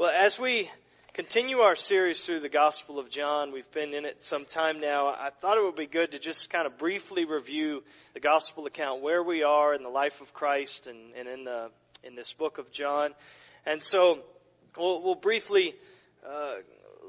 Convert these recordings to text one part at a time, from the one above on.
Well, as we continue our series through the Gospel of John, we've been in it some time now. I thought it would be good to just kind of briefly review the Gospel account, where we are in the life of Christ and, and in the in this book of John. And so we'll, we'll briefly uh,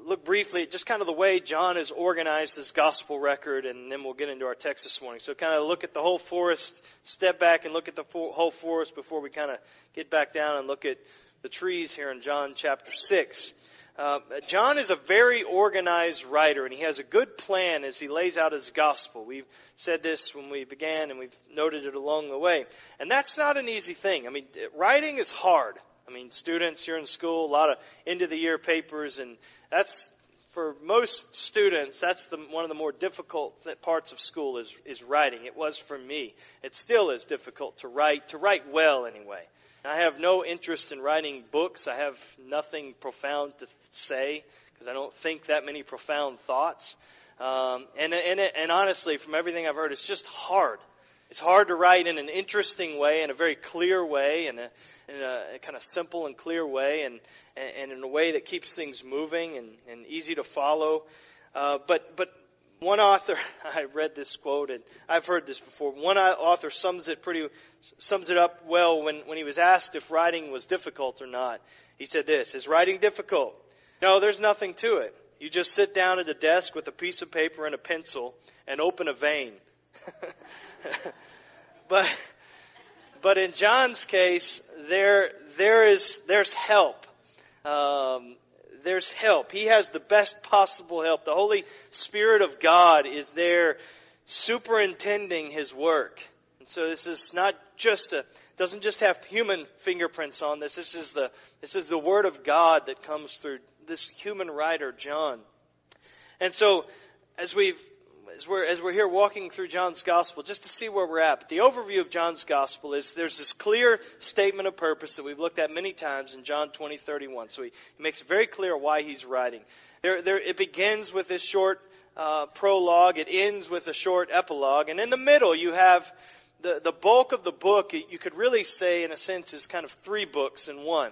look briefly at just kind of the way John has organized his gospel record, and then we'll get into our text this morning. So, kind of look at the whole forest, step back and look at the whole forest before we kind of get back down and look at the trees here in John chapter 6. Uh, John is a very organized writer, and he has a good plan as he lays out his gospel. We've said this when we began, and we've noted it along the way. And that's not an easy thing. I mean, writing is hard. I mean, students, you're in school, a lot of end of the year papers, and that's for most students, that's the, one of the more difficult parts of school is, is writing. It was for me. It still is difficult to write, to write well anyway. I have no interest in writing books. I have nothing profound to say because I don't think that many profound thoughts. Um, and, and, and honestly, from everything I've heard, it's just hard. It's hard to write in an interesting way, in a very clear way, in a, in a, kind of simple and clear way, and, and in a way that keeps things moving and, and easy to follow. Uh, but, but one author, I read this quote, and I've heard this before. One author sums it pretty, sums it up well when, when he was asked if writing was difficult or not. He said this: "Is writing difficult? No, there's nothing to it. You just sit down at a desk with a piece of paper and a pencil and open a vein." but, but in John's case, there, there is, there's help. Um, there's help. He has the best possible help. The Holy Spirit of God is there superintending His work. And so this is not just a, doesn't just have human fingerprints on this. This is the, this is the Word of God that comes through this human writer, John. And so, as we've as we're, as we're here walking through John's Gospel, just to see where we're at. But the overview of John's Gospel is there's this clear statement of purpose that we've looked at many times in John 20, 31. So he, he makes it very clear why he's writing. There, there, it begins with this short uh, prologue. It ends with a short epilogue. And in the middle, you have the, the bulk of the book, you could really say, in a sense, is kind of three books in one.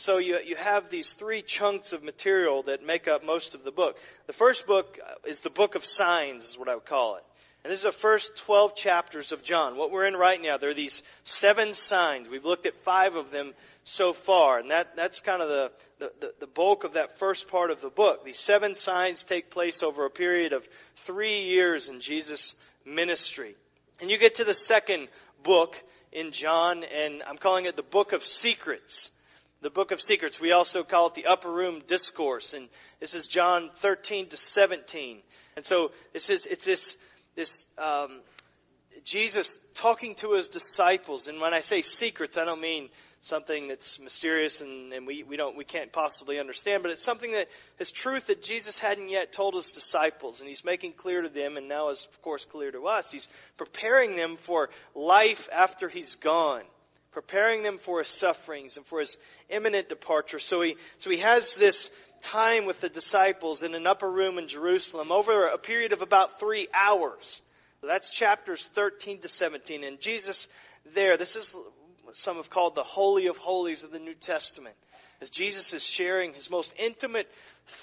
So you, you have these three chunks of material that make up most of the book. The first book uh, is the book of signs, is what I would call it. And this is the first 12 chapters of John. What we're in right now, there are these seven signs. We've looked at five of them so far. And that, that's kind of the, the, the bulk of that first part of the book. These seven signs take place over a period of three years in Jesus' ministry. And you get to the second book in John, and I'm calling it the book of secrets the book of secrets. We also call it the upper room discourse. And this is John 13 to 17. And so this is, it's this, this, um, Jesus talking to his disciples. And when I say secrets, I don't mean something that's mysterious and, and we, we don't, we can't possibly understand, but it's something that is truth that Jesus hadn't yet told his disciples. And he's making clear to them and now is of course clear to us. He's preparing them for life after he's gone preparing them for his sufferings and for his imminent departure. So he, so he has this time with the disciples in an upper room in Jerusalem over a period of about three hours. So that's chapters 13 to 17. And Jesus there, this is what some have called the Holy of Holies of the New Testament. As Jesus is sharing his most intimate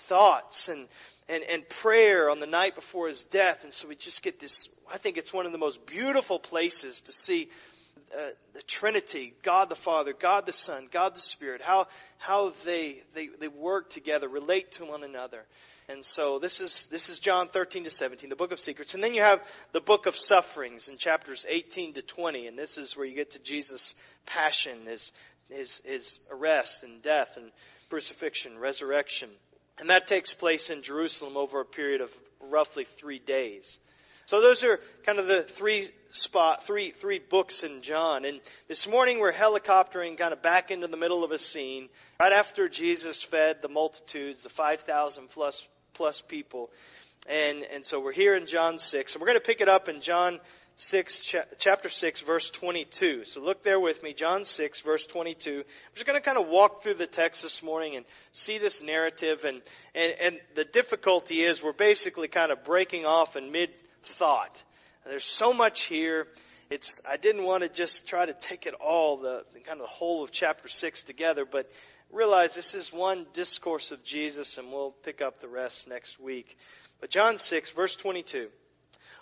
thoughts and, and, and prayer on the night before his death. And so we just get this, I think it's one of the most beautiful places to see uh, the Trinity, God the Father, God the Son, God the Spirit, how, how they, they, they work together, relate to one another. And so this is, this is John 13 to 17, the book of secrets. And then you have the book of sufferings in chapters 18 to 20. And this is where you get to Jesus' passion, his, his, his arrest and death and crucifixion, resurrection. And that takes place in Jerusalem over a period of roughly three days. So those are kind of the three spot, three, three books in John. And this morning we're helicoptering kind of back into the middle of a scene right after Jesus fed the multitudes, the 5,000 plus, plus people. And, and so we're here in John 6. And we're going to pick it up in John 6, chapter 6, verse 22. So look there with me, John 6, verse 22. We're just going to kind of walk through the text this morning and see this narrative. And, and, and the difficulty is we're basically kind of breaking off in mid thought. There's so much here. It's I didn't want to just try to take it all the, kind of the whole of chapter six together, but realize this is one discourse of Jesus, and we'll pick up the rest next week. But John 6, verse 22.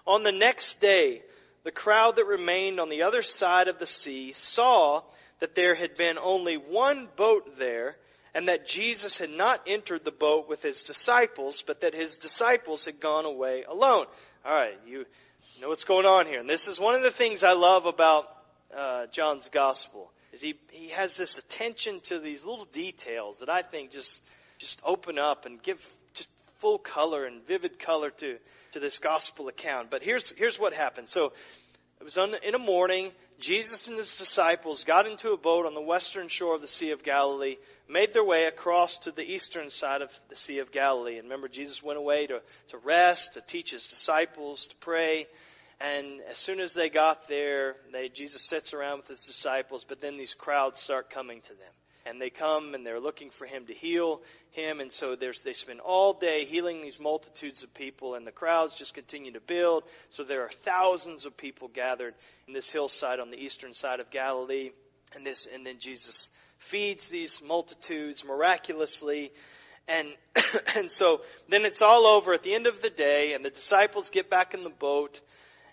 On the next day, the crowd that remained on the other side of the sea saw that there had been only one boat there, and that Jesus had not entered the boat with his disciples, but that his disciples had gone away alone. All right, you know what's going on here. And this is one of the things I love about uh, John's gospel is he he has this attention to these little details that I think just just open up and give just full color and vivid color to to this gospel account. But here's here's what happened. So it was on, in a morning. Jesus and his disciples got into a boat on the western shore of the Sea of Galilee, made their way across to the eastern side of the Sea of Galilee. And remember, Jesus went away to, to rest, to teach his disciples, to pray. And as soon as they got there, they, Jesus sits around with his disciples, but then these crowds start coming to them. And they come and they're looking for him to heal him. And so they spend all day healing these multitudes of people, and the crowds just continue to build. So there are thousands of people gathered in this hillside on the eastern side of Galilee. And, this, and then Jesus feeds these multitudes miraculously. And, and so then it's all over at the end of the day, and the disciples get back in the boat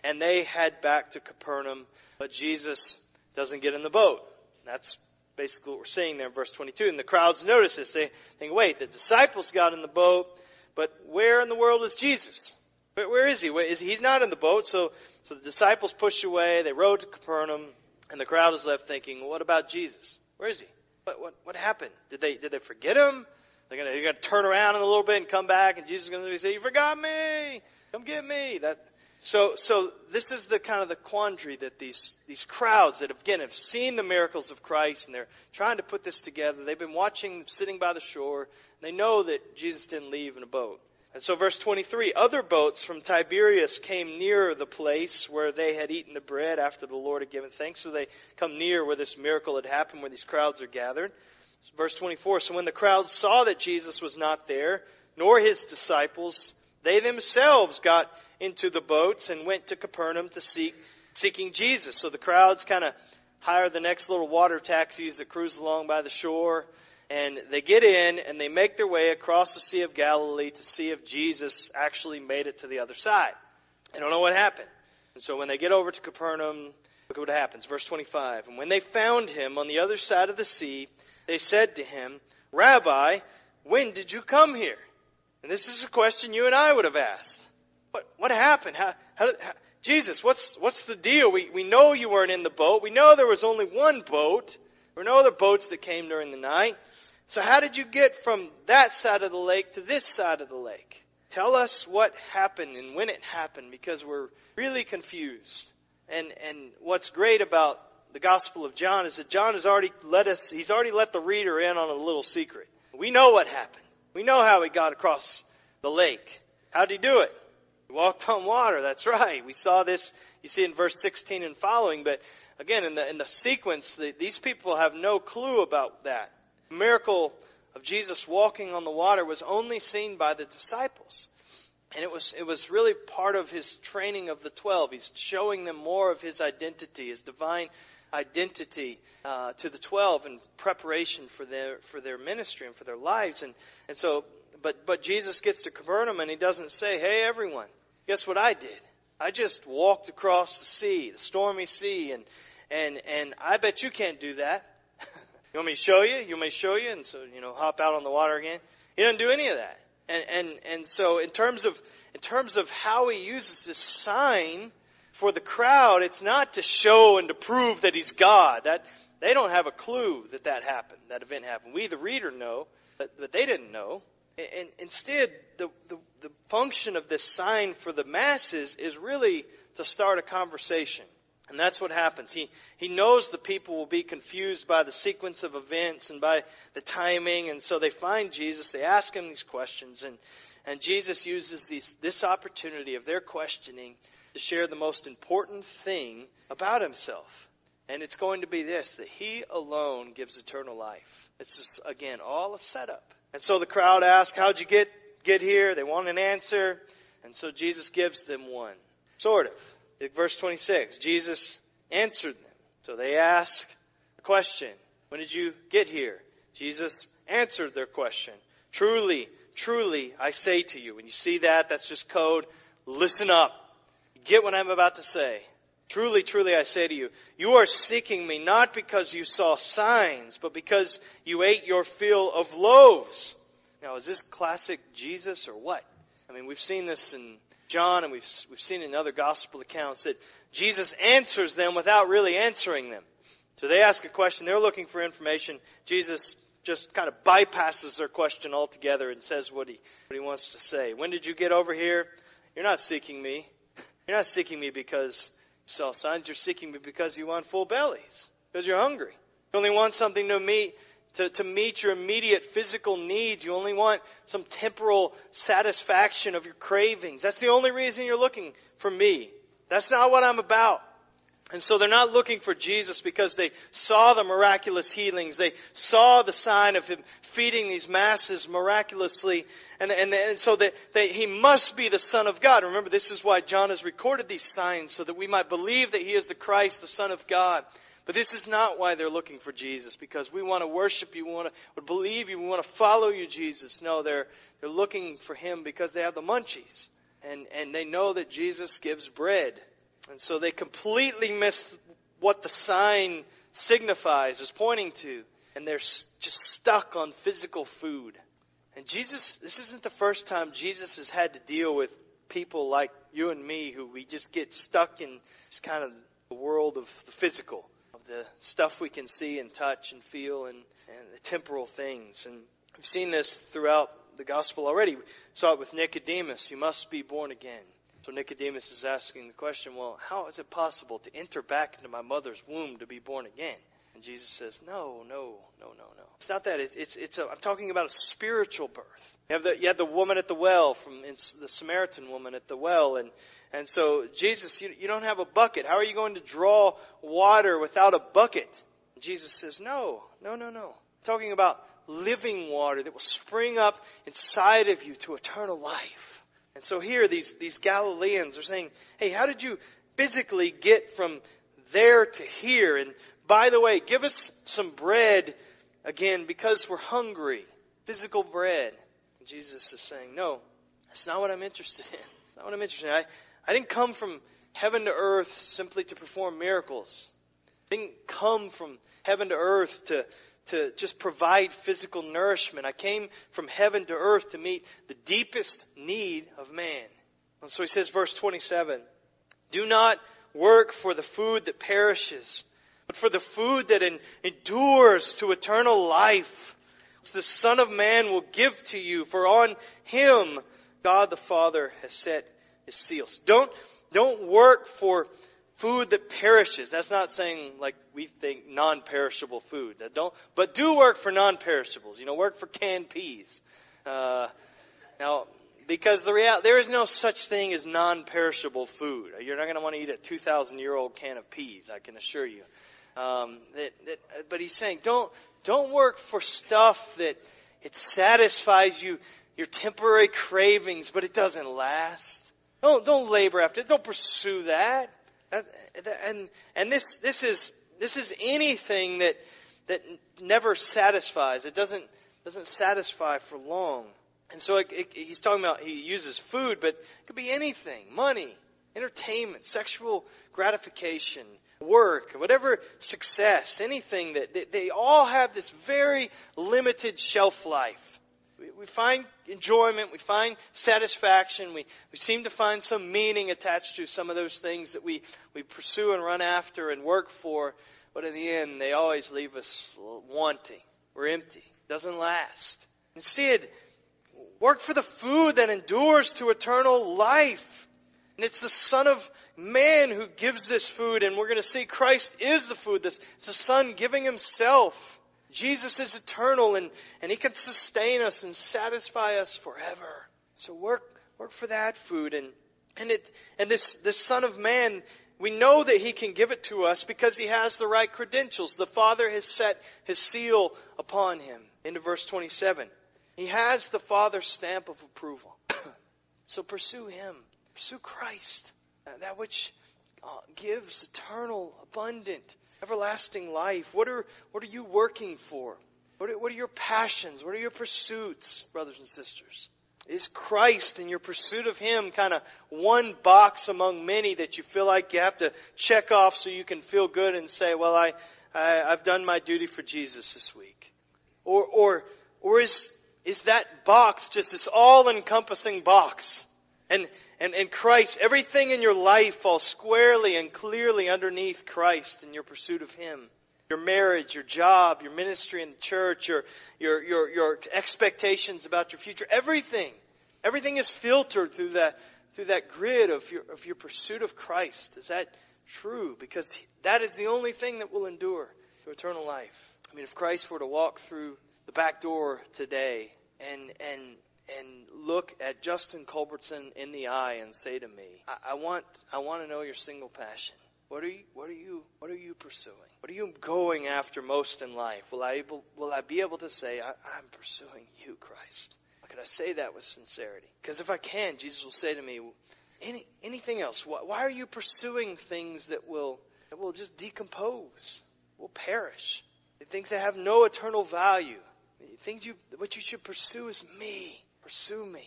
and they head back to Capernaum, but Jesus doesn't get in the boat. That's basically what we're seeing there in verse 22. And the crowds notice this. They think, wait, the disciples got in the boat, but where in the world is Jesus? Where, where is he? Where is he? He's not in the boat. So, so the disciples push away. They rowed to Capernaum, and the crowd is left thinking, what about Jesus? Where is he? What, what, what happened? Did they, did they forget him? They're going to, to turn around in a little bit and come back, and Jesus is going to say, you forgot me! Come get me! That, so, so this is the kind of the quandary that these, these crowds that again have seen the miracles of Christ and they're trying to put this together. They've been watching, sitting by the shore. And they know that Jesus didn't leave in a boat. And so verse 23, other boats from Tiberias came near the place where they had eaten the bread after the Lord had given thanks. So they come near where this miracle had happened, where these crowds are gathered. Verse 24, so when the crowds saw that Jesus was not there, nor his disciples, they themselves got into the boats and went to Capernaum to seek seeking Jesus. So the crowds kind of hire the next little water taxis that cruise along by the shore and they get in and they make their way across the Sea of Galilee to see if Jesus actually made it to the other side. They don't know what happened. And so when they get over to Capernaum, look at what happens. Verse 25. And when they found him on the other side of the sea, they said to him, Rabbi, when did you come here? And this is a question you and I would have asked. What, what happened? How, how, how, Jesus, what's, what's the deal? We, we know you weren't in the boat. We know there was only one boat. There were no other boats that came during the night. So how did you get from that side of the lake to this side of the lake? Tell us what happened and when it happened because we're really confused. And, and what's great about the Gospel of John is that John has already let us, he's already let the reader in on a little secret. We know what happened. We know how he got across the lake. How did he do it? He walked on water. That's right. We saw this. You see in verse 16 and following. But again, in the in the sequence, the, these people have no clue about that. The miracle of Jesus walking on the water was only seen by the disciples. And it was, it was really part of his training of the twelve. He's showing them more of his identity, his divine identity uh, to the twelve in preparation for their, for their ministry and for their lives. And, and so, but, but Jesus gets to Capernaum and he doesn't say, hey, everyone, Guess what I did? I just walked across the sea, the stormy sea, and and and I bet you can't do that. You want me to show you? You want me to show you? And so you know, hop out on the water again. He doesn't do any of that. And and and so in terms of in terms of how he uses this sign for the crowd, it's not to show and to prove that he's God. That they don't have a clue that that happened, that event happened. We, the reader, know, but, but they didn't know. And instead, the, the, the function of this sign for the masses is really to start a conversation. And that's what happens. He, he knows the people will be confused by the sequence of events and by the timing, and so they find Jesus, they ask him these questions, and, and Jesus uses these, this opportunity of their questioning to share the most important thing about himself. And it's going to be this that he alone gives eternal life. It's just, again, all a setup. And so the crowd asks, How'd you get, get here? They want an answer. And so Jesus gives them one. Sort of. Verse 26 Jesus answered them. So they ask a question When did you get here? Jesus answered their question. Truly, truly, I say to you. When you see that, that's just code. Listen up. Get what I'm about to say. Truly, truly, I say to you, you are seeking me not because you saw signs, but because you ate your fill of loaves. Now, is this classic Jesus or what? I mean, we've seen this in John and we've, we've seen in other gospel accounts that Jesus answers them without really answering them. So they ask a question, they're looking for information. Jesus just kind of bypasses their question altogether and says what he, what he wants to say. When did you get over here? You're not seeking me. You're not seeking me because you saw signs. You're seeking me because you want full bellies, because you're hungry. You only want something to meet to, to meet your immediate physical needs. You only want some temporal satisfaction of your cravings. That's the only reason you're looking for me. That's not what I'm about. And so they're not looking for Jesus because they saw the miraculous healings. They saw the sign of Him feeding these masses miraculously. And, and, and so they, they, He must be the Son of God. Remember, this is why John has recorded these signs so that we might believe that He is the Christ, the Son of God. But this is not why they're looking for Jesus, because we want to worship you, we want to believe you, we want to follow you, Jesus. No, they're, they're looking for Him because they have the munchies. And, and they know that Jesus gives bread. And so they completely miss what the sign signifies, is pointing to. And they're just stuck on physical food. And Jesus, this isn't the first time Jesus has had to deal with people like you and me who we just get stuck in this kind of world of the physical the stuff we can see and touch and feel and, and the temporal things. And we've seen this throughout the gospel already. We saw it with Nicodemus. You must be born again. So Nicodemus is asking the question, well, how is it possible to enter back into my mother's womb to be born again? And Jesus says, no, no, no, no, no. It's not that. It's, it's, it's a, I'm talking about a spiritual birth. You have the, you have the woman at the well, from the Samaritan woman at the well, and and so, Jesus, you, you don't have a bucket. How are you going to draw water without a bucket? Jesus says, No, no, no, no. I'm talking about living water that will spring up inside of you to eternal life. And so here, these, these Galileans are saying, Hey, how did you physically get from there to here? And by the way, give us some bread again because we're hungry. Physical bread. Jesus is saying, No, that's not what I'm interested in. That's Not what I'm interested in. I, I didn't come from heaven to earth simply to perform miracles. I didn't come from heaven to earth to, to just provide physical nourishment. I came from heaven to earth to meet the deepest need of man. And so he says, verse 27, Do not work for the food that perishes, but for the food that endures to eternal life, which the Son of Man will give to you, for on him God the Father has set his seals. Don't, don't work for food that perishes. That's not saying like we think non-perishable food. Don't, but do work for non-perishables. You know, work for canned peas. Uh, now, because the real, there is no such thing as non-perishable food. You're not going to want to eat a 2,000-year-old can of peas. I can assure you. Um, that, that, but he's saying, don't don't work for stuff that it satisfies you your temporary cravings, but it doesn't last. Don't, don't labor after it. Don't pursue that. and and this, this, is, this is anything that, that never satisfies. It doesn't, doesn't satisfy for long. And so it, it, he's talking about, he uses food, but it could be anything money, entertainment, sexual gratification, work, whatever success, anything that they, they all have this very limited shelf life we find enjoyment, we find satisfaction, we, we seem to find some meaning attached to some of those things that we, we pursue and run after and work for, but in the end, they always leave us wanting. We're empty. Doesn't last. Instead, work for the food that endures to eternal life. And it's the Son of Man who gives this food, and we're going to see Christ is the food. This, it's the Son giving Himself. Jesus is eternal and, and He can sustain us and satisfy us forever. So work, work for that food. And, and, it, and this, this Son of Man, we know that He can give it to us because He has the right credentials. The Father has set His seal upon Him. Into verse 27. He has the Father's stamp of approval. so pursue Him. Pursue Christ. That which uh, gives eternal, abundant everlasting life? What are, what are you working for? What are, what are your passions? What are your pursuits, brothers and sisters? Is Christ and your pursuit of Him kind of one box among many that you feel like you have to check off so you can feel good and say, well, I, I, I've done my duty for Jesus this week? Or, or, or is, is that box just this all encompassing box? And, and, and Christ, everything in your life falls squarely and clearly underneath Christ and your pursuit of Him. Your marriage, your job, your ministry in the church, your, your, your, your expectations about your future, everything. Everything is filtered through that, through that grid of your, of your pursuit of Christ. Is that true? Because that is the only thing that will endure to eternal life. I mean, if Christ were to walk through the back door today and and and look at Justin Culbertson in the eye and say to me, I, I want I want to know your single passion. What are you what are you what are you pursuing? What are you going after most in life? Will I able will I be able to say I, I'm pursuing you, Christ? Could I say that with sincerity? Because if I can, Jesus will say to me, Any, anything else? Why, why are you pursuing things that will that will just decompose, will perish? Things that have no eternal value. Things you, what you should pursue is me. Pursue me.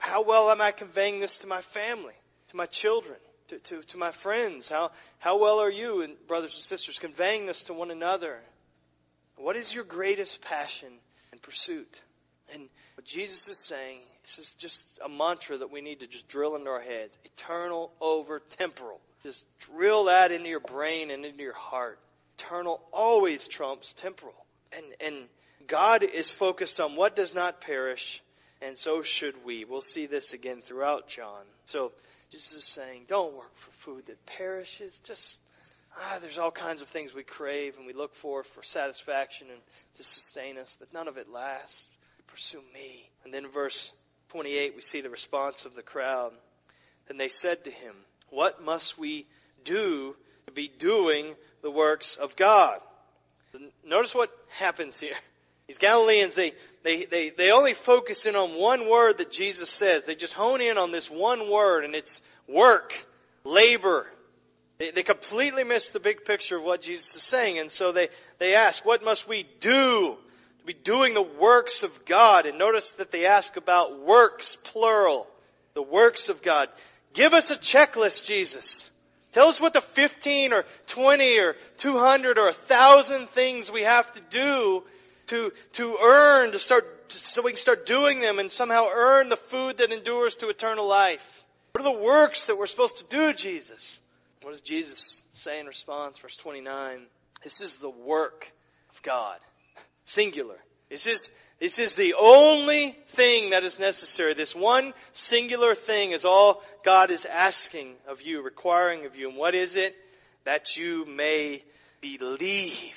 How well am I conveying this to my family, to my children, to, to, to my friends? How, how well are you, and brothers and sisters, conveying this to one another? What is your greatest passion and pursuit? And what Jesus is saying, this is just a mantra that we need to just drill into our heads. Eternal over temporal. Just drill that into your brain and into your heart. Eternal always trumps temporal. And, and God is focused on what does not perish, and so should we. We'll see this again throughout John. So Jesus is saying, don't work for food that perishes. Just ah, there's all kinds of things we crave and we look for for satisfaction and to sustain us, but none of it lasts. Pursue me. And then verse 28, we see the response of the crowd. Then they said to him, What must we do to be doing the works of God? Notice what happens here. These Galileans, they, they, they, they only focus in on one word that Jesus says. They just hone in on this one word, and it's work, labor. They, they completely miss the big picture of what Jesus is saying, and so they, they ask, What must we do to be doing the works of God? And notice that they ask about works, plural. The works of God. Give us a checklist, Jesus. Tell us what the 15 or 20 or 200 or 1,000 things we have to do to, to earn, to start, so we can start doing them and somehow earn the food that endures to eternal life. What are the works that we're supposed to do, Jesus? What does Jesus say in response? Verse 29. This is the work of God. Singular. This is, this is the only thing that is necessary. This one singular thing is all God is asking of you, requiring of you. And what is it? That you may believe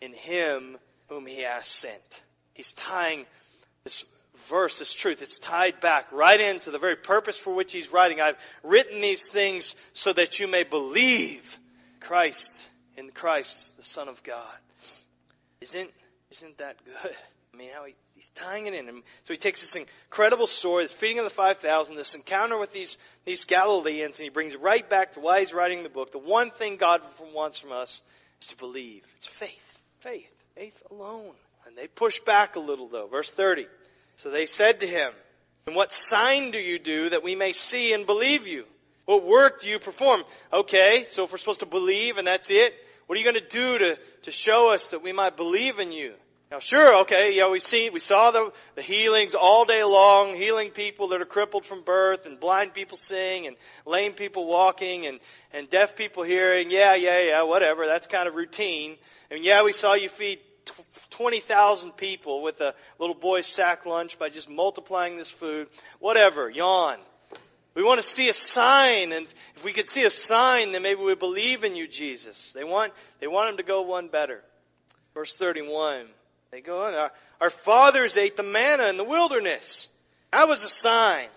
in Him whom he has sent. He's tying this verse, this truth, it's tied back right into the very purpose for which he's writing. I've written these things so that you may believe Christ in Christ, the Son of God. Isn't, isn't that good? I mean, how he, he's tying it in. So he takes this incredible story, this feeding of the 5,000, this encounter with these, these Galileans, and he brings it right back to why he's writing the book. The one thing God wants from us is to believe. It's faith. Faith faith alone. And they push back a little though. Verse 30. So they said to him, And what sign do you do that we may see and believe you? What work do you perform? Okay, so if we're supposed to believe and that's it, what are you going to do to, to show us that we might believe in you? Now, sure, okay, yeah, we see, we saw the, the healings all day long, healing people that are crippled from birth, and blind people seeing, and lame people walking, and, and deaf people hearing. Yeah, yeah, yeah, whatever. That's kind of routine. And yeah, we saw you feed 20,000 people with a little boy's sack lunch by just multiplying this food. Whatever, yawn. We want to see a sign, and if we could see a sign, then maybe we believe in you, Jesus. They want, they want him to go one better. Verse 31. They go on. Our, our fathers ate the manna in the wilderness. That was a sign.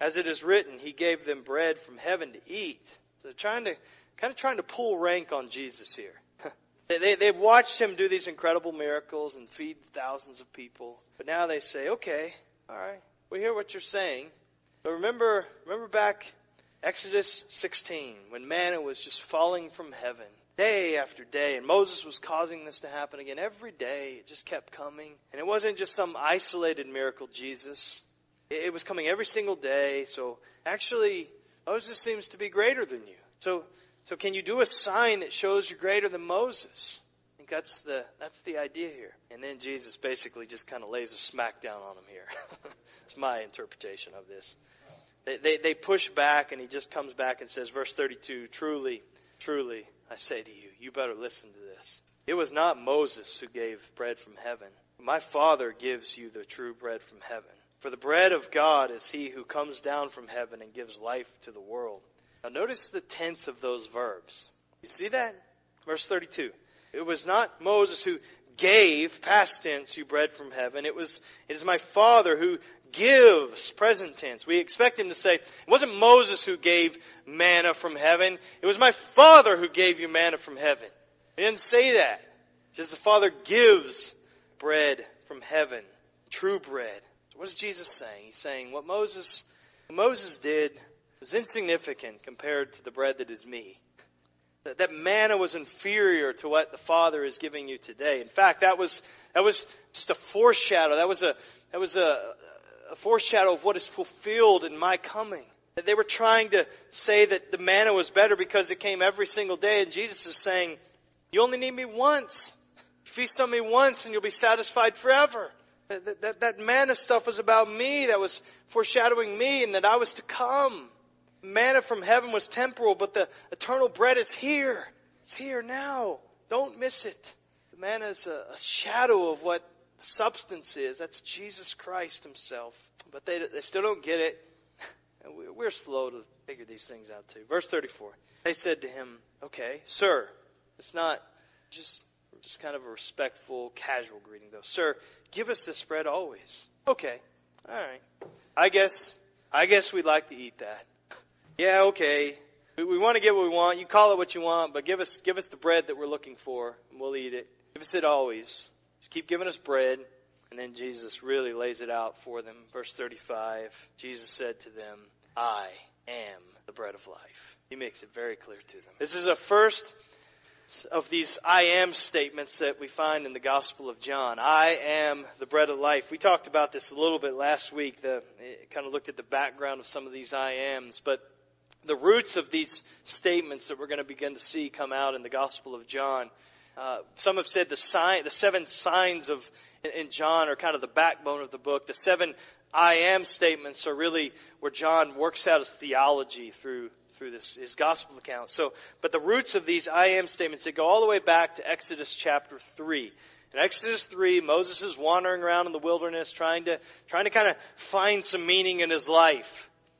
As it is written, He gave them bread from heaven to eat. So trying to, kind of trying to pull rank on Jesus here. They, they, have watched him do these incredible miracles and feed thousands of people. But now they say, okay, all right, we hear what you're saying. But remember, remember back Exodus 16 when manna was just falling from heaven. Day after day. And Moses was causing this to happen again every day. It just kept coming. And it wasn't just some isolated miracle, Jesus. It was coming every single day. So actually, Moses seems to be greater than you. So, so can you do a sign that shows you're greater than Moses? I think that's the, that's the idea here. And then Jesus basically just kind of lays a smackdown on him here. it's my interpretation of this. They, they, they push back, and he just comes back and says, verse 32, Truly, truly, I say to you, you better listen to this. It was not Moses who gave bread from heaven. My Father gives you the true bread from heaven. For the bread of God is he who comes down from heaven and gives life to the world. Now notice the tense of those verbs. You see that? Verse 32. It was not Moses who gave, past tense, you bread from heaven. It was, it is my Father who gives, present tense. We expect him to say, it wasn't Moses who gave manna from heaven. It was my Father who gave you manna from heaven. He didn't say that. He says the Father gives bread from heaven, true bread. So what is Jesus saying? He's saying what Moses, what Moses did was insignificant compared to the bread that is me. That, that manna was inferior to what the Father is giving you today. In fact, that was, that was just a foreshadow. That was a, that was a, a foreshadow of what is fulfilled in my coming. That they were trying to say that the manna was better because it came every single day, and Jesus is saying, You only need me once. Feast on me once, and you'll be satisfied forever. That, that, that, that manna stuff was about me, that was foreshadowing me, and that I was to come. Manna from heaven was temporal, but the eternal bread is here. It's here now. Don't miss it. The manna is a, a shadow of what the substance is. That's Jesus Christ Himself. But they, they still don't get it. We're slow to figure these things out too. Verse 34. They said to him, Okay, sir, it's not just, just kind of a respectful, casual greeting though. Sir, give us this bread always. Okay, all right. I guess, I guess we'd like to eat that. Yeah, okay. We, we want to get what we want. You call it what you want, but give us, give us the bread that we're looking for, and we'll eat it. Give us it always. Just keep giving us bread. And then Jesus really lays it out for them. Verse 35 Jesus said to them, I am the bread of life. He makes it very clear to them. This is a first of these I am statements that we find in the Gospel of John. I am the bread of life. We talked about this a little bit last week. The, kind of looked at the background of some of these I ams. But the roots of these statements that we're going to begin to see come out in the Gospel of John uh, some have said the sign, the seven signs of in John are kind of the backbone of the book. The seven I am statements are really where John works out his theology through through this his gospel account. So, but the roots of these I am statements they go all the way back to Exodus chapter three. In Exodus 3, Moses is wandering around in the wilderness trying to, trying to kind of find some meaning in his life.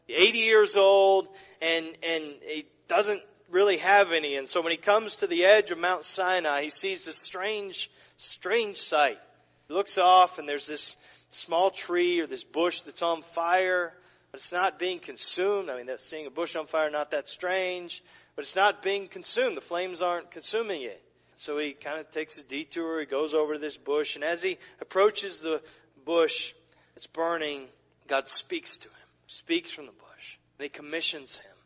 80 years old, and, and he doesn't really have any. And so when he comes to the edge of Mount Sinai, he sees this strange, strange sight. He looks off, and there's this small tree or this bush that's on fire, but it's not being consumed. I mean, that seeing a bush on fire not that strange, but it's not being consumed. The flames aren't consuming it. So he kind of takes a detour. He goes over to this bush, and as he approaches the bush that's burning, God speaks to him, speaks from the bush, and he commissions him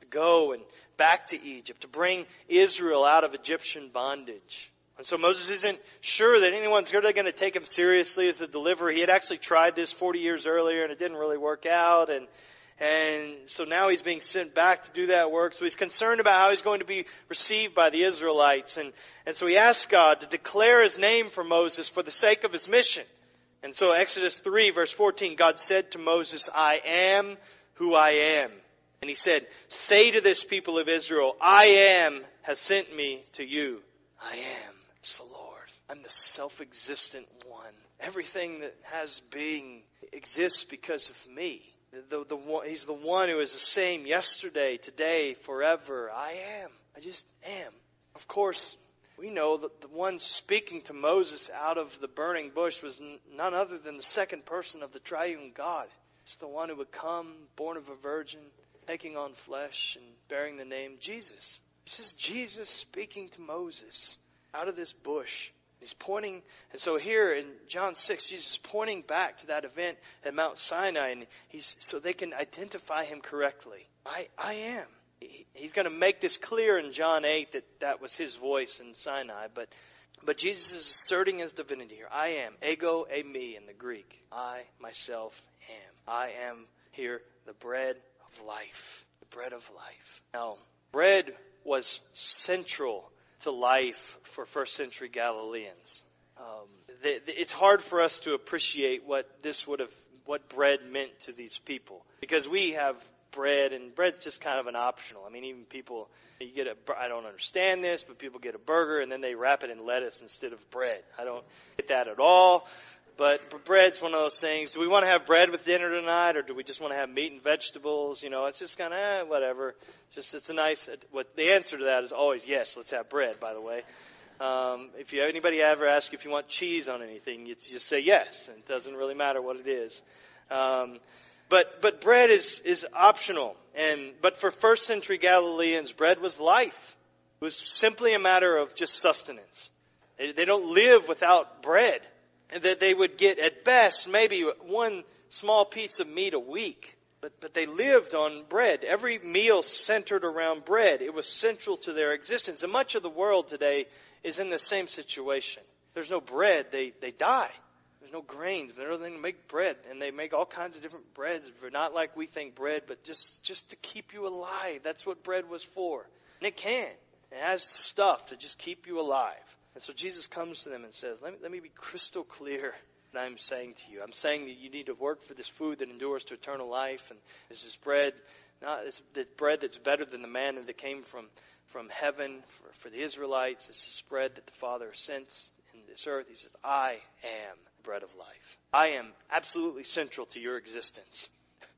to go and back to Egypt, to bring Israel out of Egyptian bondage. And so Moses isn't sure that anyone's really going to take him seriously as a deliverer. He had actually tried this 40 years earlier and it didn't really work out. And, and so now he's being sent back to do that work. So he's concerned about how he's going to be received by the Israelites. And, and so he asks God to declare his name for Moses for the sake of his mission. And so Exodus 3 verse 14, God said to Moses, I am who I am. And he said, Say to this people of Israel, I am has sent me to you. I am. It's the Lord. I'm the self existent one. Everything that has being exists because of me. The, the, the, he's the one who is the same yesterday, today, forever. I am. I just am. Of course, we know that the one speaking to Moses out of the burning bush was none other than the second person of the triune God. It's the one who would come, born of a virgin, taking on flesh and bearing the name Jesus. This is Jesus speaking to Moses out of this bush. He's pointing, and so here in John 6, Jesus is pointing back to that event at Mount Sinai, and he's, so they can identify him correctly. I, I am. He's going to make this clear in John 8 that that was his voice in Sinai, but but Jesus is asserting his divinity here. I am ego eimi in the Greek. I myself am. I am here the bread of life. The bread of life. Now, bread was central to life for first century Galileans. Um, it's hard for us to appreciate what this would have, what bread meant to these people, because we have bread, and bread's just kind of an optional. I mean, even people, you get a, I don't understand this, but people get a burger and then they wrap it in lettuce instead of bread. I don't get that at all. But, bread's one of those things. Do we want to have bread with dinner tonight, or do we just want to have meat and vegetables? You know, it's just kind of eh, whatever. Just it's a nice. What the answer to that is always yes. Let's have bread. By the way, um, if you anybody ever ask if you want cheese on anything, you just say yes. And it doesn't really matter what it is. Um, but but bread is is optional. And but for first century Galileans, bread was life. It was simply a matter of just sustenance. They, they don't live without bread And that they would get at best maybe one small piece of meat a week. But, but they lived on bread. Every meal centered around bread. It was central to their existence. And much of the world today is in the same situation. There's no bread, they, they die. There's no grains. There's nothing to make bread. And they make all kinds of different breads. Not like we think bread, but just, just to keep you alive. That's what bread was for. And it can. It has stuff to just keep you alive. And so Jesus comes to them and says, let me, let me be crystal clear I'm saying to you. I'm saying that you need to work for this food that endures to eternal life, and this is bread, not this, this bread that's better than the manna that came from, from heaven for, for the Israelites. This is bread that the Father sent in this earth. He says, I am the bread of life. I am absolutely central to your existence.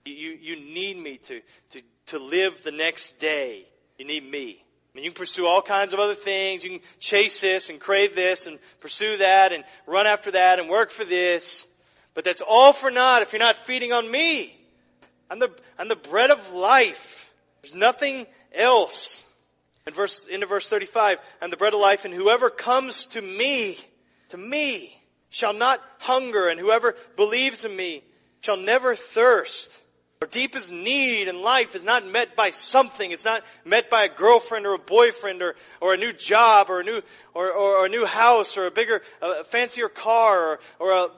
You, you need me to, to, to live the next day. You need me. I mean, you can pursue all kinds of other things. You can chase this and crave this and pursue that and run after that and work for this. But that's all for naught if you're not feeding on me. I'm the, I'm the bread of life. There's nothing else. In verse, into verse 35, I'm the bread of life and whoever comes to me, to me, shall not hunger and whoever believes in me shall never thirst. Our deepest need in life is not met by something. It's not met by a girlfriend or a boyfriend or, or a new job or a new, or, or, or a new house or a bigger, a fancier car or, or a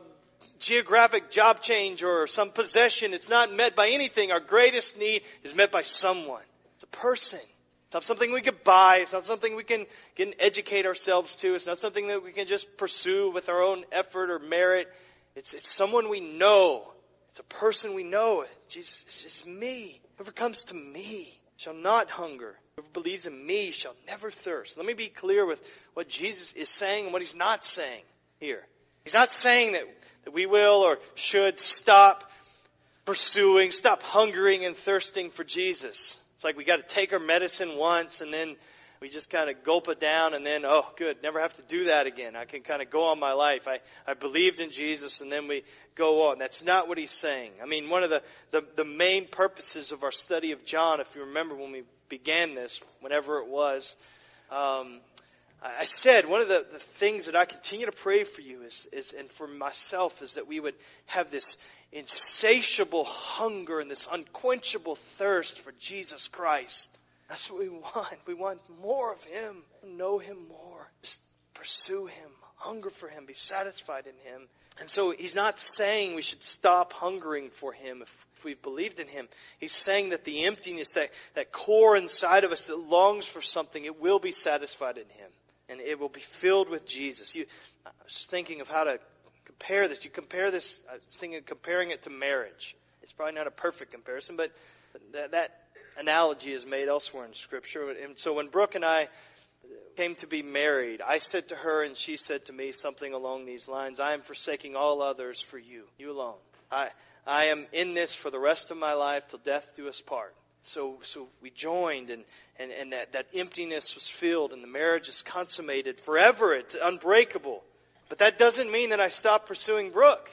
geographic job change or some possession. It's not met by anything. Our greatest need is met by someone. It's a person. It's not something we can buy. It's not something we can, can educate ourselves to. It's not something that we can just pursue with our own effort or merit. It's, it's someone we know it's a person we know. Jesus, it's me. Whoever comes to me shall not hunger. Whoever believes in me shall never thirst. Let me be clear with what Jesus is saying and what he's not saying here. He's not saying that, that we will or should stop pursuing, stop hungering and thirsting for Jesus. It's like we got to take our medicine once and then we just kind of gulp it down and then, oh, good, never have to do that again. I can kind of go on my life. I, I believed in Jesus and then we go on. That's not what he's saying. I mean, one of the, the, the main purposes of our study of John, if you remember when we began this, whenever it was, um, I said one of the, the things that I continue to pray for you is, is, and for myself, is that we would have this insatiable hunger and this unquenchable thirst for Jesus Christ. That's what we want. We want more of Him, know Him more, just pursue Him, hunger for Him, be satisfied in Him. And so He's not saying we should stop hungering for Him if, if we've believed in Him. He's saying that the emptiness, that, that core inside of us that longs for something, it will be satisfied in Him. And it will be filled with Jesus. You, I was thinking of how to compare this. You compare this, I was thinking comparing it to marriage. It's probably not a perfect comparison, but that, that analogy is made elsewhere in Scripture. And so when Brooke and I came to be married, I said to her, and she said to me something along these lines I am forsaking all others for you, you alone. I, I am in this for the rest of my life till death do us part. So, so we joined, and, and, and that, that emptiness was filled, and the marriage is consummated forever. It's unbreakable. But that doesn't mean that I stop pursuing Brooke.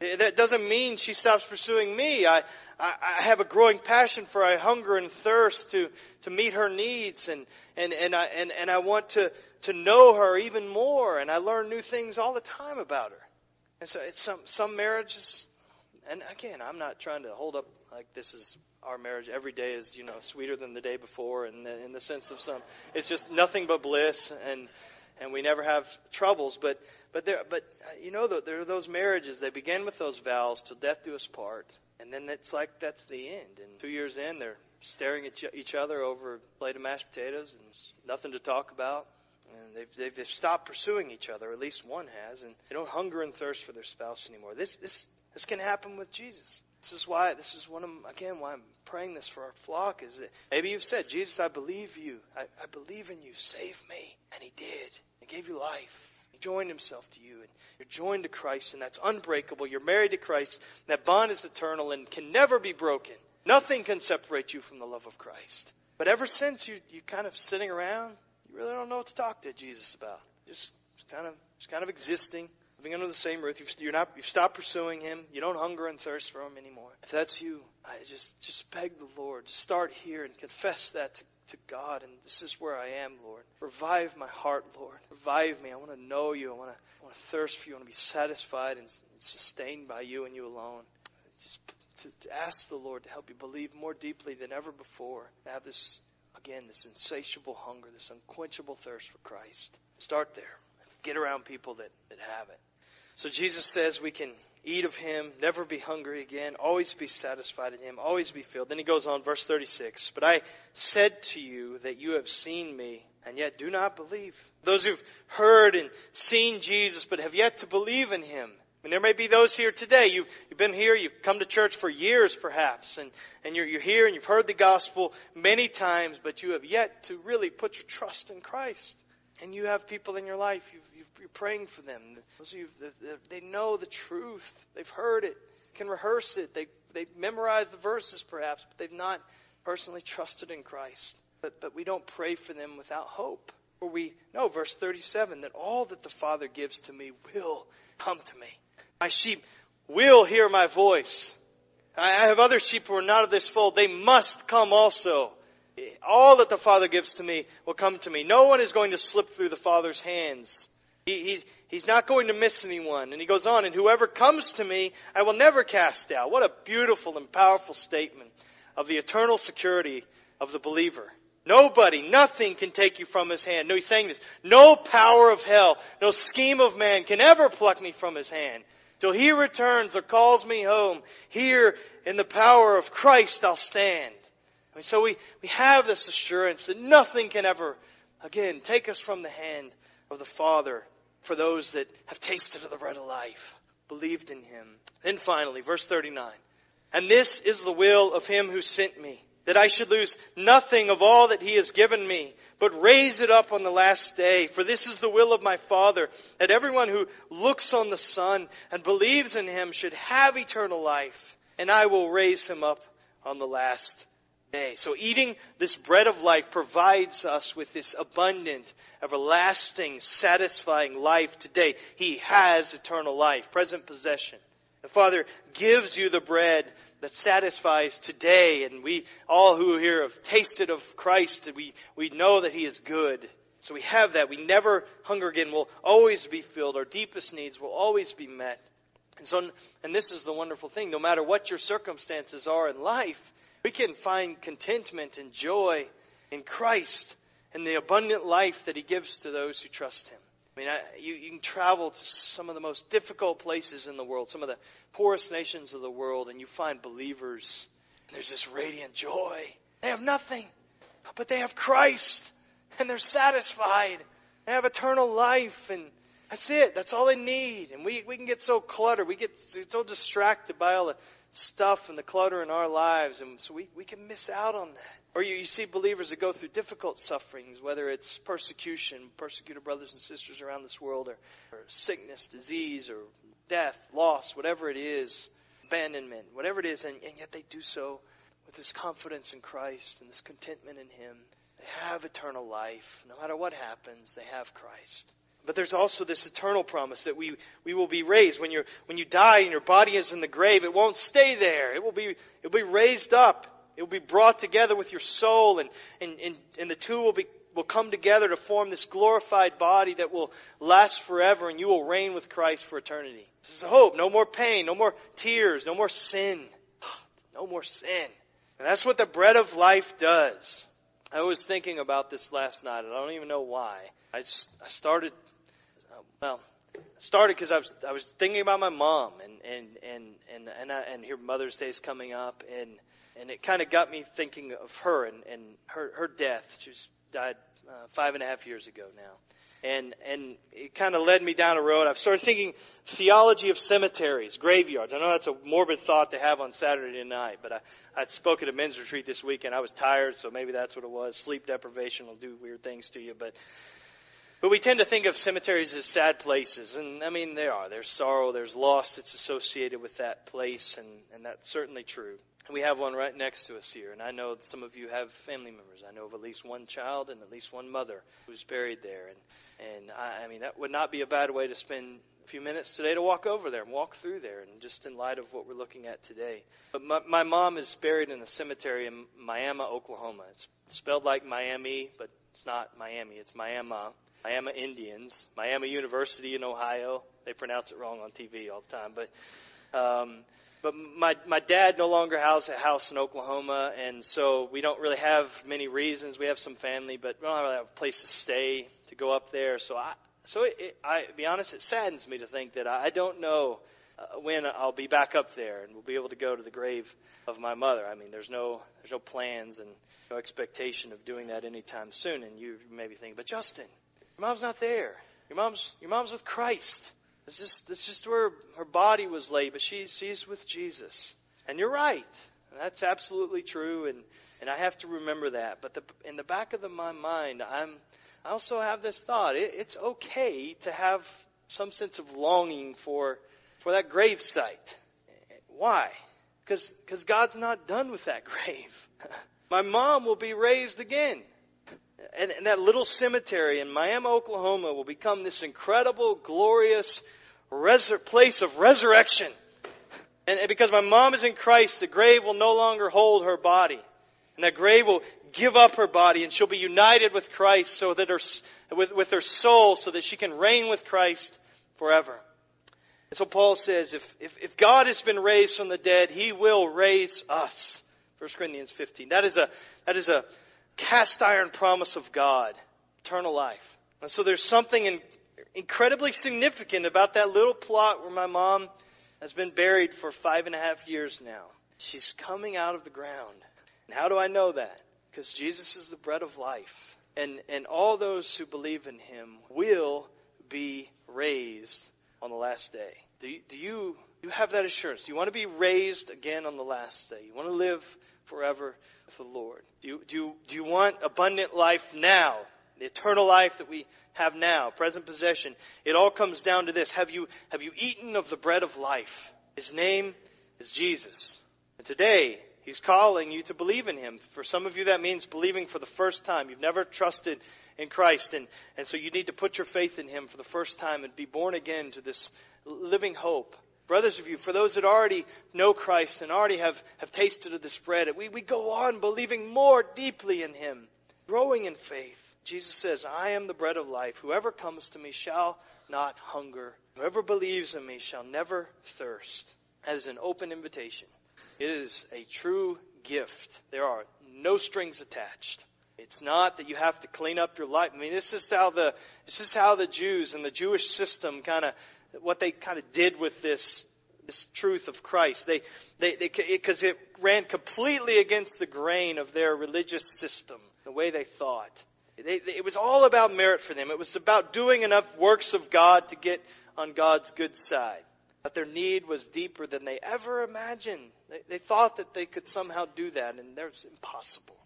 That doesn't mean she stops pursuing me. I, I, I have a growing passion for I hunger and thirst to, to meet her needs and, and, and, I, and, and I want to, to know her even more and I learn new things all the time about her. And so it's some, some marriages, and again, I'm not trying to hold up like this is our marriage. Every day is, you know, sweeter than the day before, and in, in the sense of some, it's just nothing but bliss, and and we never have troubles. But but there, but uh, you know, there are those marriages. They begin with those vows till death do us part, and then it's like that's the end. And two years in, they're staring at each other over a plate of mashed potatoes and nothing to talk about. And they've, they've, they've stopped pursuing each other, at least one has, and they don't hunger and thirst for their spouse anymore. This, this, this can happen with Jesus. This is why, this is one of, again, why I'm praying this for our flock is that maybe you've said, Jesus, I believe you. I, I believe in you. Save me. And He did. He gave you life. He joined Himself to you. And you're joined to Christ, and that's unbreakable. You're married to Christ. That bond is eternal and can never be broken. Nothing can separate you from the love of Christ. But ever since you, you kind of sitting around, you really don't know what to talk to Jesus about. Just, just kind of, just kind of existing, living under the same roof. You've, you're not, you've stopped pursuing Him. You don't hunger and thirst for Him anymore. If that's you, I just, just beg the Lord to start here and confess that to, to God. And this is where I am, Lord. Revive my heart, Lord. Revive me. I want to know You. I want to, I want to thirst for You. I want to be satisfied and, and sustained by You and You alone. Just to, to ask the Lord to help you believe more deeply than ever before. To have this, again, this insatiable hunger, this unquenchable thirst for Christ. Start there. Get around people that, that have it. So Jesus says we can eat of Him, never be hungry again, always be satisfied in Him, always be filled. Then He goes on, verse 36. But I said to you that you have seen me, and yet do not believe. Those who've heard and seen Jesus, but have yet to believe in Him. Mean, there may be those here today. You've, you've been here, you've come to church for years perhaps, and, and you're, you're here and you've heard the gospel many times, but you have yet to really put your trust in Christ. And you have people in your life, you are praying for them. They know the truth, they've heard it, can rehearse it, they, they've memorized the verses perhaps, but they've not personally trusted in Christ. But, but we don't pray for them without hope. For we know, verse 37, that all that the Father gives to me will come to me. My sheep will hear my voice. I have other sheep who are not of this fold. They must come also. All that the Father gives to me will come to me. No one is going to slip through the Father's hands. He, he's, he's not going to miss anyone. And he goes on, and whoever comes to me, I will never cast out. What a beautiful and powerful statement of the eternal security of the believer. Nobody, nothing can take you from his hand. No, he's saying this. No power of hell, no scheme of man can ever pluck me from his hand. Till he returns or calls me home, here in the power of Christ I'll stand. And so we, we have this assurance that nothing can ever, again, take us from the hand of the Father for those that have tasted of the bread of life, believed in him. Then finally, verse 39. And this is the will of him who sent me that I should lose nothing of all that he has given me, but raise it up on the last day. For this is the will of my Father, that everyone who looks on the Son and believes in him should have eternal life, and I will raise him up on the last day. So eating this bread of life provides us with this abundant, everlasting, satisfying life today. He has eternal life, present possession. The Father gives you the bread that satisfies today. And we all who here have tasted of Christ, we, we know that He is good. So we have that. We never hunger again. We'll always be filled. Our deepest needs will always be met. And so, and this is the wonderful thing. No matter what your circumstances are in life, we can find contentment and joy in Christ and the abundant life that He gives to those who trust Him. I mean, I, you, you can travel to some of the most difficult places in the world, some of the poorest nations of the world, and you find believers. And there's this radiant joy. They have nothing, but they have Christ, and they're satisfied. They have eternal life, and that's it. That's all they need. And we, we can get so cluttered. We get so distracted by all the stuff and the clutter in our lives, and so we, we can miss out on that. Or you, you see believers that go through difficult sufferings, whether it's persecution, persecuted brothers and sisters around this world, or, or sickness, disease, or death, loss, whatever it is, abandonment, whatever it is, and, and yet they do so with this confidence in Christ and this contentment in Him. They have eternal life. No matter what happens, they have Christ. But there's also this eternal promise that we, we will be raised. When, you when you die and your body is in the grave, it won't stay there. It will be, it will be raised up. It will be brought together with your soul, and, and, and, and the two will be will come together to form this glorified body that will last forever and you will reign with Christ for eternity. This is hope. No more pain, no more tears, no more sin. No more sin. And that's what the bread of life does. I was thinking about this last night, and I don't even know why. I just I started, well, started because I was I was thinking about my mom, and and and and and, I, and here Mother's Day is coming up, and and it kind of got me thinking of her and and her her death. She was died uh, five and a half years ago now and and it kind of led me down a road. I've started thinking theology of cemeteries, graveyards. I know that's a morbid thought to have on Saturday night, but I I spoke at a men's retreat this weekend. I was tired, so maybe that's what it was. Sleep deprivation will do weird things to you, but but we tend to think of cemeteries as sad places, and I mean they are. There's sorrow, there's loss that's associated with that place, and and that's certainly true. And we have one right next to us here, and I know some of you have family members. I know of at least one child and at least one mother who's buried there, and and I, I mean that would not be a bad way to spend a few minutes today to walk over there and walk through there, and just in light of what we're looking at today. But my, my mom is buried in a cemetery in Miami, Oklahoma. It's spelled like Miami, but it's not Miami. It's Miami. Miami Indians, Miami University in Ohio. They pronounce it wrong on TV all the time, but. Um, but my my dad no longer has a house in Oklahoma, and so we don't really have many reasons. We have some family, but we don't really have a place to stay to go up there. So I so it, it, I to be honest, it saddens me to think that I, I don't know uh, when I'll be back up there and we'll be able to go to the grave of my mother. I mean, there's no there's no plans and no expectation of doing that anytime soon. And you may be thinking, but Justin, your mom's not there. Your mom's your mom's with Christ. This is, this just where her body was laid, but she, she's with Jesus. And you're right. And that's absolutely true, and, and I have to remember that. But the, in the back of the, my mind, I'm, I also have this thought. It, it's okay to have some sense of longing for, for that grave site. Why? Because God's not done with that grave. my mom will be raised again and, and that little cemetery in Miami, Oklahoma will become this incredible, glorious resur- place of resurrection. And, and because my mom is in Christ, the grave will no longer hold her body. And that grave will give up her body and she'll be united with Christ so that her, with, with her soul so that she can reign with Christ forever. And so Paul says, if, if, if God has been raised from the dead, He will raise us. 1 Corinthians 15. That is a, that is a, cast iron promise of God, eternal life. And so there's something in, incredibly significant about that little plot where my mom has been buried for five and a half years now. She's coming out of the ground. And how do I know that? Because Jesus is the bread of life. And, and all those who believe in him will be raised on the last day. Do you, do you, you have that assurance? Do you want to be raised again on the last day? You want to live forever with the Lord? Do you, do you, do you want abundant life now? The eternal life that we have now, present possession. It all comes down to this. Have you, have you eaten of the bread of life? His name is Jesus. And today, He's calling you to believe in Him. For some of you, that means believing for the first time. You've never trusted in Christ. And, and so you need to put your faith in Him for the first time and be born again to this living hope Brothers of you, for those that already know Christ and already have, have tasted of this bread, we, we go on believing more deeply in Him, growing in faith. Jesus says, I am the bread of life. Whoever comes to me shall not hunger. Whoever believes in me shall never thirst. That is an open invitation. It is a true gift. There are no strings attached. It's not that you have to clean up your life. I mean, this is how the this is how the Jews and the Jewish system kind of what they kind of did with this this truth of Christ. They they because it ran completely against the grain of their religious system, the way they thought. They, they, it was all about merit for them. It was about doing enough works of God to get on God's good side. But their need was deeper than they ever imagined. They, they thought that they could somehow do that, and that's impossible.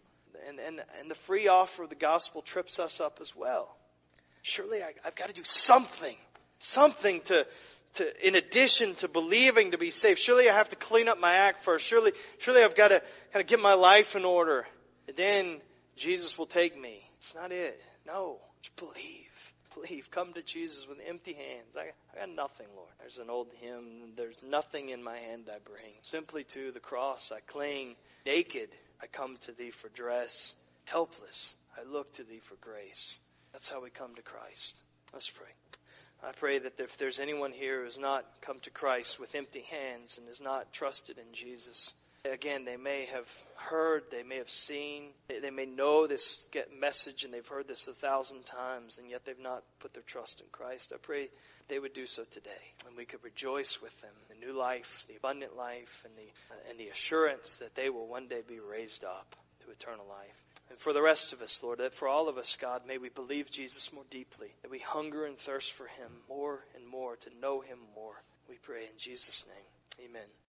And, and, and the free offer of the gospel trips us up as well. Surely I, I've got to do something something to, to, in addition to believing to be saved. Surely I have to clean up my act first. Surely, surely I've got to kind of get my life in order. And then Jesus will take me. It's not it. No. Just believe. Believe. Come to Jesus with empty hands. I, I got nothing, Lord. There's an old hymn. There's nothing in my hand I bring. Simply to the cross I cling. Naked I come to thee for dress. Helpless I look to thee for grace. That's how we come to Christ. Let's pray. I pray that if there's anyone here who has not come to Christ with empty hands and has not trusted in Jesus, again, they may have heard, they may have seen, they may know this message and they've heard this a thousand times, and yet they've not put their trust in Christ. I pray they would do so today, and we could rejoice with them the new life, the abundant life, and the, and the assurance that they will one day be raised up to eternal life. And for the rest of us, Lord, that for all of us, God, may we believe Jesus more deeply, that we hunger and thirst for Him more and more, to know Him more. We pray in Jesus' name. Amen.